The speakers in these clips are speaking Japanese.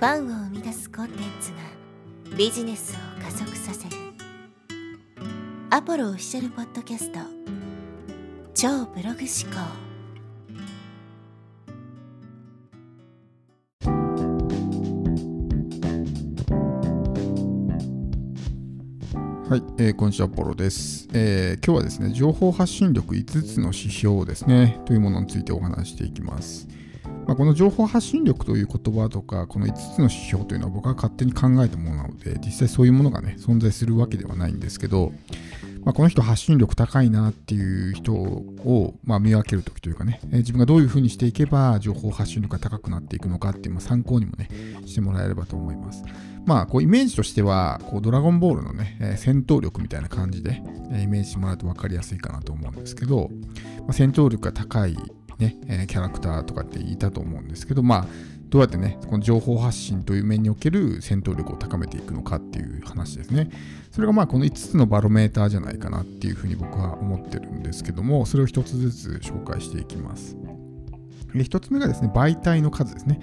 ファンを生み出すコンテンツがビジネスを加速させる。アポロオフィシャルポッドキャスト。超ブログ思考。はい、えー、こんにちは、ポロです、えー、今日はですね、情報発信力5つの指標ですね、というものについてお話していきます。まあ、この情報発信力という言葉とか、この5つの指標というのは僕は勝手に考えたものなので、実際そういうものがね、存在するわけではないんですけど、まあ、この人発信力高いなっていう人を、まあ、見分けるときというかね、えー、自分がどういうふうにしていけば情報発信力が高くなっていくのかっていう、まあ、参考にもね、してもらえればと思います。まあ、こうイメージとしては、こうドラゴンボールのね、えー、戦闘力みたいな感じで、えー、イメージしてもらうと分かりやすいかなと思うんですけど、まあ、戦闘力が高いね、えキャラクターとかって言ったと思うんですけど、まあ、どうやってね、この情報発信という面における戦闘力を高めていくのかっていう話ですね。それがまあこの5つのバロメーターじゃないかなっていうふうに僕は思ってるんですけども、それを1つずつ紹介していきます。で1つ目がですね、媒体の数ですね。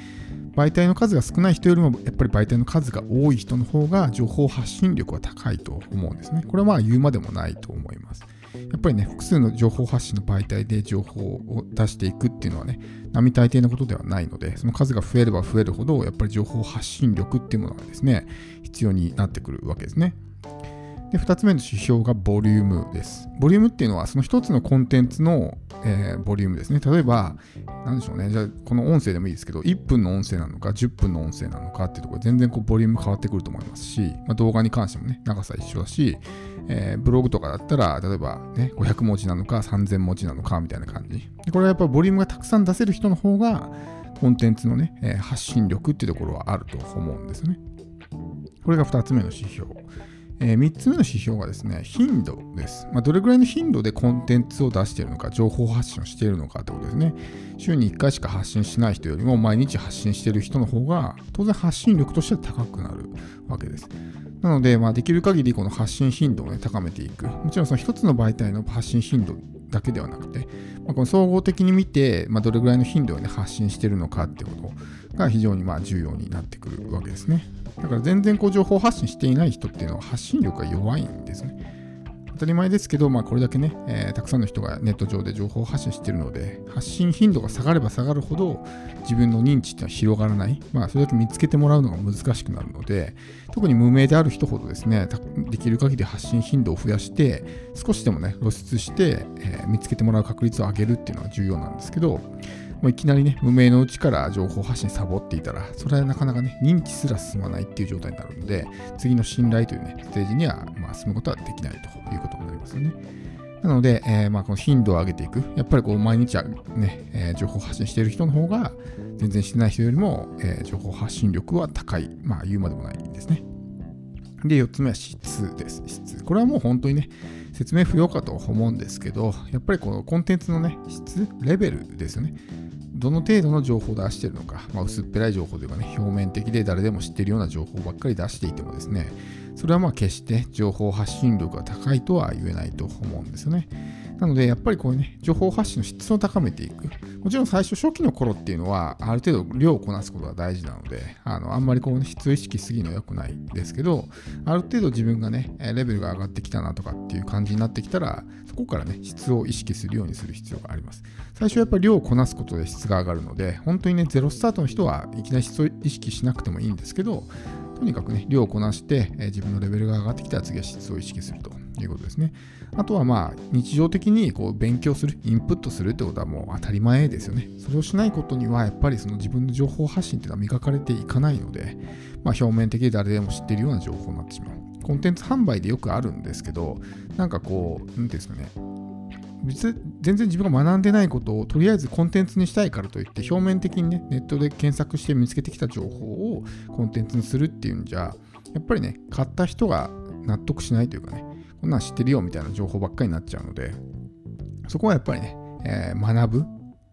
媒体の数が少ない人よりもやっぱり媒体の数が多い人の方が情報発信力は高いと思うんですね。これはまあ言うまでもないと思います。やっぱりね、複数の情報発信の媒体で情報を出していくっていうのはね、並大抵のことではないので、その数が増えれば増えるほど、やっぱり情報発信力っていうものがですね、必要になってくるわけですね。で、2つ目の指標がボリュームです。ボリュームっていうのは、その1つのコンテンツの、えー、ボリュームですね。例えば、何でしょうね。じゃあ、この音声でもいいですけど、1分の音声なのか、10分の音声なのかっていうところ全然こうボリューム変わってくると思いますし、まあ、動画に関してもね、長さ一緒だし、えー、ブログとかだったら、例えばね、500文字なのか、3000文字なのかみたいな感じ。これはやっぱボリュームがたくさん出せる人の方が、コンテンツのね、えー、発信力っていうところはあると思うんですね。これが2つ目の指標。えー、3つ目の指標がですね、頻度です。まあ、どれぐらいの頻度でコンテンツを出しているのか、情報発信をしているのかってことですね。週に1回しか発信しない人よりも毎日発信している人の方が、当然発信力としては高くなるわけです。なので、まあ、できる限りこの発信頻度を、ね、高めていく。もちろんその1つの媒体の発信頻度だけではなくて、まあ、この総合的に見て、まあ、どれぐらいの頻度を、ね、発信してるのかってことが非常にまあ重要になってくるわけですね。だから全然こう情報発信していない人っていうのは発信力が弱いんですね。当たり前ですけど、まあ、これだけね、えー、たくさんの人がネット上で情報発信しているので、発信頻度が下がれば下がるほど、自分の認知っていうのは広がらない、まあ、それだけ見つけてもらうのが難しくなるので、特に無名である人ほどですね、できる限り発信頻度を増やして、少しでもね、露出して、えー、見つけてもらう確率を上げるっていうのが重要なんですけど、もういきなりね、無名のうちから情報発信サボっていたら、それはなかなかね、認知すら進まないっていう状態になるので、次の信頼というね、ステージには、まあ、進むことはできないということになりますよね。なので、えー、まあこの頻度を上げていく。やっぱりこう毎日ね、えー、情報発信している人の方が、全然してない人よりも、えー、情報発信力は高い。まあ言うまでもないですね。で、4つ目は質です。質。これはもう本当にね、説明不要かと思うんですけど、やっぱりこのコンテンツのね、質、レベルですよね。どの程度の情報を出しているのか、まあ、薄っぺらい情報というかね、表面的で誰でも知っているような情報ばっかり出していてもですね、それはまあ決して情報発信力が高いとは言えないと思うんですよね。なので、やっぱりこうね、情報発信の質を高めていく。もちろん最初初期の頃っていうのは、ある程度量をこなすことが大事なので、あのあんまりこう、ね、質を意識すぎるのは良くないですけど、ある程度自分がね、レベルが上がってきたなとかっていう感じになってきたら、そこからね、質を意識するようにする必要があります。最初はやっぱり量をこなすことで質が上がるので、本当にね、ゼロスタートの人はいきなり質を意識しなくてもいいんですけど、とにかくね、量をこなして、え自分のレベルが上がってきたら次は質を意識するとということですね。あとはまあ、日常的にこう勉強する、インプットするってことはもう当たり前ですよね。それをしないことには、やっぱりその自分の情報発信っていうのは磨かれていかないので、まあ、表面的で誰でも知っているような情報になってしまう。コンテンツ販売でよくあるんですけど、なんかこう、何ていうんですかね、別全然自分が学んでないことをとりあえずコンテンツにしたいからといって表面的にねネットで検索して見つけてきた情報をコンテンツにするっていうんじゃやっぱりね買った人が納得しないというかねこんなん知ってるよみたいな情報ばっかりになっちゃうのでそこはやっぱりね、えー、学ぶ、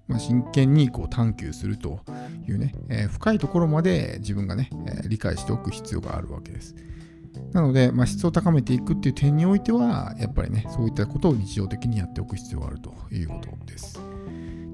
まあ、真剣にこう探求するというね、えー、深いところまで自分がね、えー、理解しておく必要があるわけです。なので、まあ、質を高めていくっていう点においては、やっぱりね、そういったことを日常的にやっておく必要があるということです。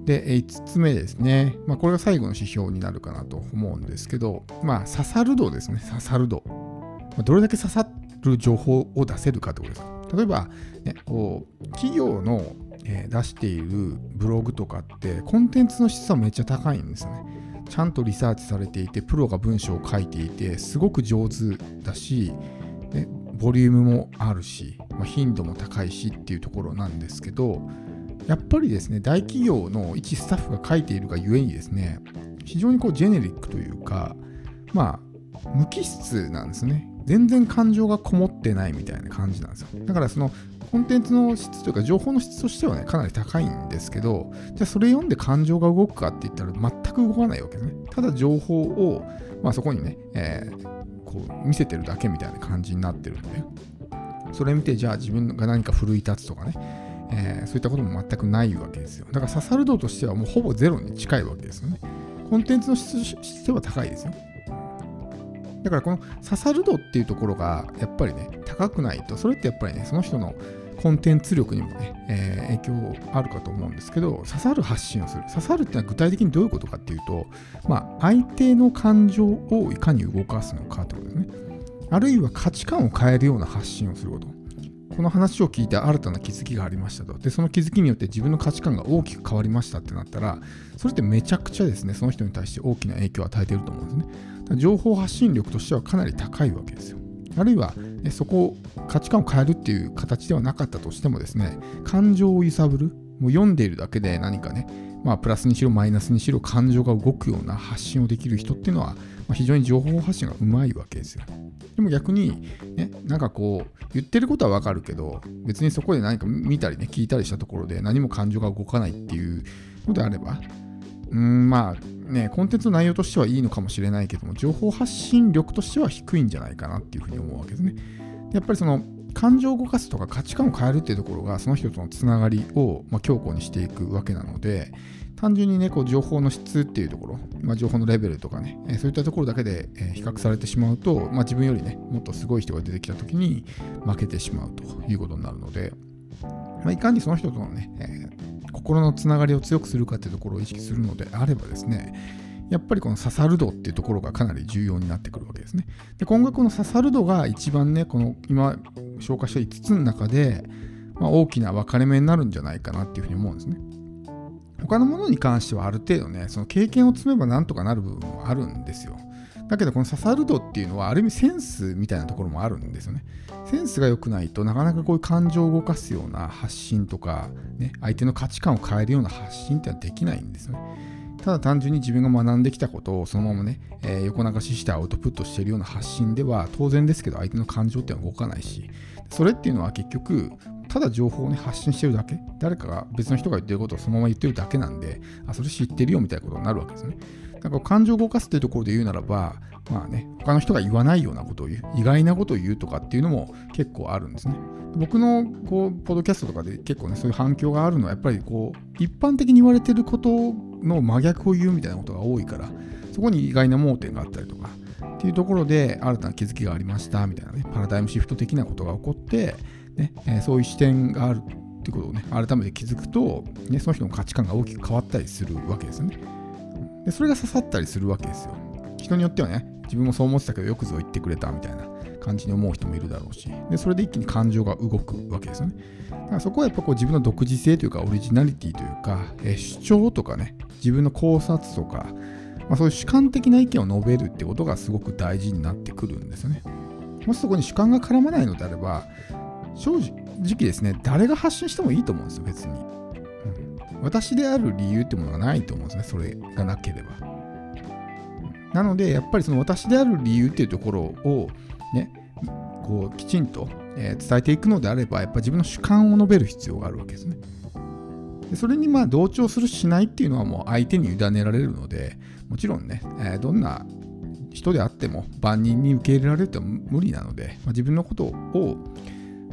で、5つ目ですね。まあ、これが最後の指標になるかなと思うんですけど、まあ、刺さる度ですね。刺さる度。まあ、どれだけ刺さっる情報を出せるかってことです。例えば、ね、こう企業の、え、出しているブログとかって、コンテンツの質はめっちゃ高いんですよね。ちゃんとリサーチされていて、プロが文章を書いていて、すごく上手だし、ね、ボリュームもあるし、まあ、頻度も高いしっていうところなんですけど、やっぱりですね、大企業の一スタッフが書いているがゆえにですね、非常にこうジェネリックというか、まあ、無機質なんですね。全然感情がこもってないみたいな感じなんですよ。だからそのコンテンツの質というか情報の質としてはね、かなり高いんですけど、じゃあそれ読んで感情が動くかって言ったら全く動かないわけですね。ただ情報を、まあ、そこにね、えー、こう見せてるだけみたいな感じになってるんで、それ見てじゃあ自分が何か奮い立つとかね、えー、そういったことも全くないわけですよ。だから刺さる度としてはもうほぼゼロに近いわけですよね。コンテンツの質としては高いですよ。だからこの刺さる度っていうところがやっぱりね、高くないと、それってやっぱりね、その人のコンテンツ力にもね、えー、影響あるかと思うんですけど、刺さる発信をする。刺さるってのは具体的にどういうことかっていうと、まあ、相手の感情をいかに動かすのかってことですね。あるいは価値観を変えるような発信をすること。この話を聞いて新たな気づきがありましたと。で、その気づきによって自分の価値観が大きく変わりましたってなったら、それってめちゃくちゃですね、その人に対して大きな影響を与えていると思うんですね。情報発信力としてはかなり高いわけですよ。あるいは、ね、そこを価値観を変えるっていう形ではなかったとしてもですね、感情を揺さぶる、もう読んでいるだけで何かね、まあ、プラスにしろマイナスにしろ感情が動くような発信をできる人っていうのは、まあ、非常に情報発信がうまいわけですよ。でも逆に、ね、なんかこう、言ってることはわかるけど、別にそこで何か見たりね、聞いたりしたところで何も感情が動かないっていうのであれば、うん、まあね、コンテンツの内容としてはいいのかもしれないけども、情報発信力としては低いんじゃないかなっていうふうに思うわけですね。やっぱりその、感情を動かすとか価値観を変えるっていうところがその人とのつながりを、ま、強固にしていくわけなので単純にねこう情報の質っていうところ、まあ、情報のレベルとかね、そういったところだけで、比較されてしまうと、まあ、自分よりねもっとすごい人が出てきた時に負けてしまうということになるので、まあ、いかにその人とのね、心のつながりを強くするかっていうところを意識するのであればですねやっぱりこの刺さる度っていうところがかなり重要になってくるわけですね。で今後この刺さる度が一番ね、この今紹介した5つの中で、まあ、大きな分かれ目になるんじゃないかなっていうふうに思うんですね。他のものに関してはある程度ね、その経験を積めばなんとかなる部分もあるんですよ。だけどこの刺さる度っていうのはある意味センスみたいなところもあるんですよね。センスが良くないとなかなかこういう感情を動かすような発信とか、ね、相手の価値観を変えるような発信ってのはできないんですよね。ただ単純に自分が学んできたことをそのままね、えー、横流ししてアウトプットしてるような発信では当然ですけど相手の感情っていうのは動かないしそれっていうのは結局ただ情報をね発信してるだけ。誰かが別の人が言ってることをそのまま言ってるだけなんであそれ知ってるよみたいなことになるわけですね。だか感情を動かすっていうところで言うならばまあね他の人が言わないようなことを言う意外なことを言うとかっていうのも結構あるんですね。僕のこうポッドキャストとかで結構ねそういう反響があるのはやっぱりこう一般的に言われてることの真逆を言うみたいなことが多いからそこに意外な盲点があったりとかっていうところで新たな気づきがありましたみたいなねパラダイムシフト的なことが起こって、ねえー、そういう視点があるっていうことをね改めて気づくと、ね、その人の価値観が大きく変わったりするわけですよね。でそれが刺さったりするわけですよ。人によってはね自分もそう思ってたけどよくぞ言ってくれたみたいな。感じに思う人もいるだろうしでそれで一気に感情が動くわけですよねだからそこはやっぱこう自分の独自性というかオリジナリティというか、え、主張とかね自分の考察とか、まあ、そういう主観的な意見を述べるってことがすごく大事になってくるんですよね。もしそこに主観が絡まないのであれば、正直ですね、誰が発信してもいいと思うんですよ、別に。うん、私である理由ってものがないと思うんですね、それがなければ。なので、やっぱりその私である理由っていうところを、ね、こうきちんと、え伝えていくのであれば、やっぱ自分の主観を述べる必要があるわけですね。でそれにまあ同調するしないっていうのはもう相手に委ねられるのでもちろんね、えー、どんな人であっても万人に受け入れられると無理なので、まあ、自分のことを、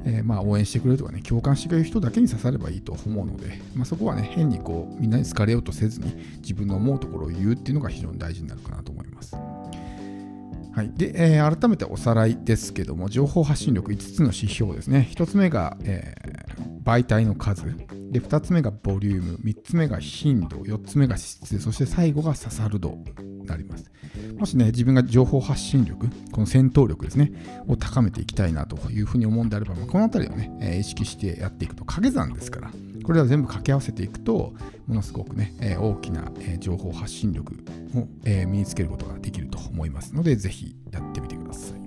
えー、まあ応援してくれるとかね共感してくれる人だけに刺さればいいと思うので、まあ、そこはね変にこうみんなに好かれようとせずに自分の思うところを言うっていうのが非常に大事になるかなと思います。はい。で、えー、改めておさらいですけども、情報発信力5つの指標ですね。1つ目が、えー、媒体の数。で2つ目がボリューム3つ目が頻度4つ目が質そして最後が刺さる度になりますもしね自分が情報発信力この戦闘力ですねを高めていきたいなというふうに思うんであれば、まあ、この辺りをね、えー、意識してやっていくと掛け算ですからこれら全部掛け合わせていくと、ものすごくね、え大きな、え情報発信力を、え身につけることができると思いますので、ぜひやってみてください。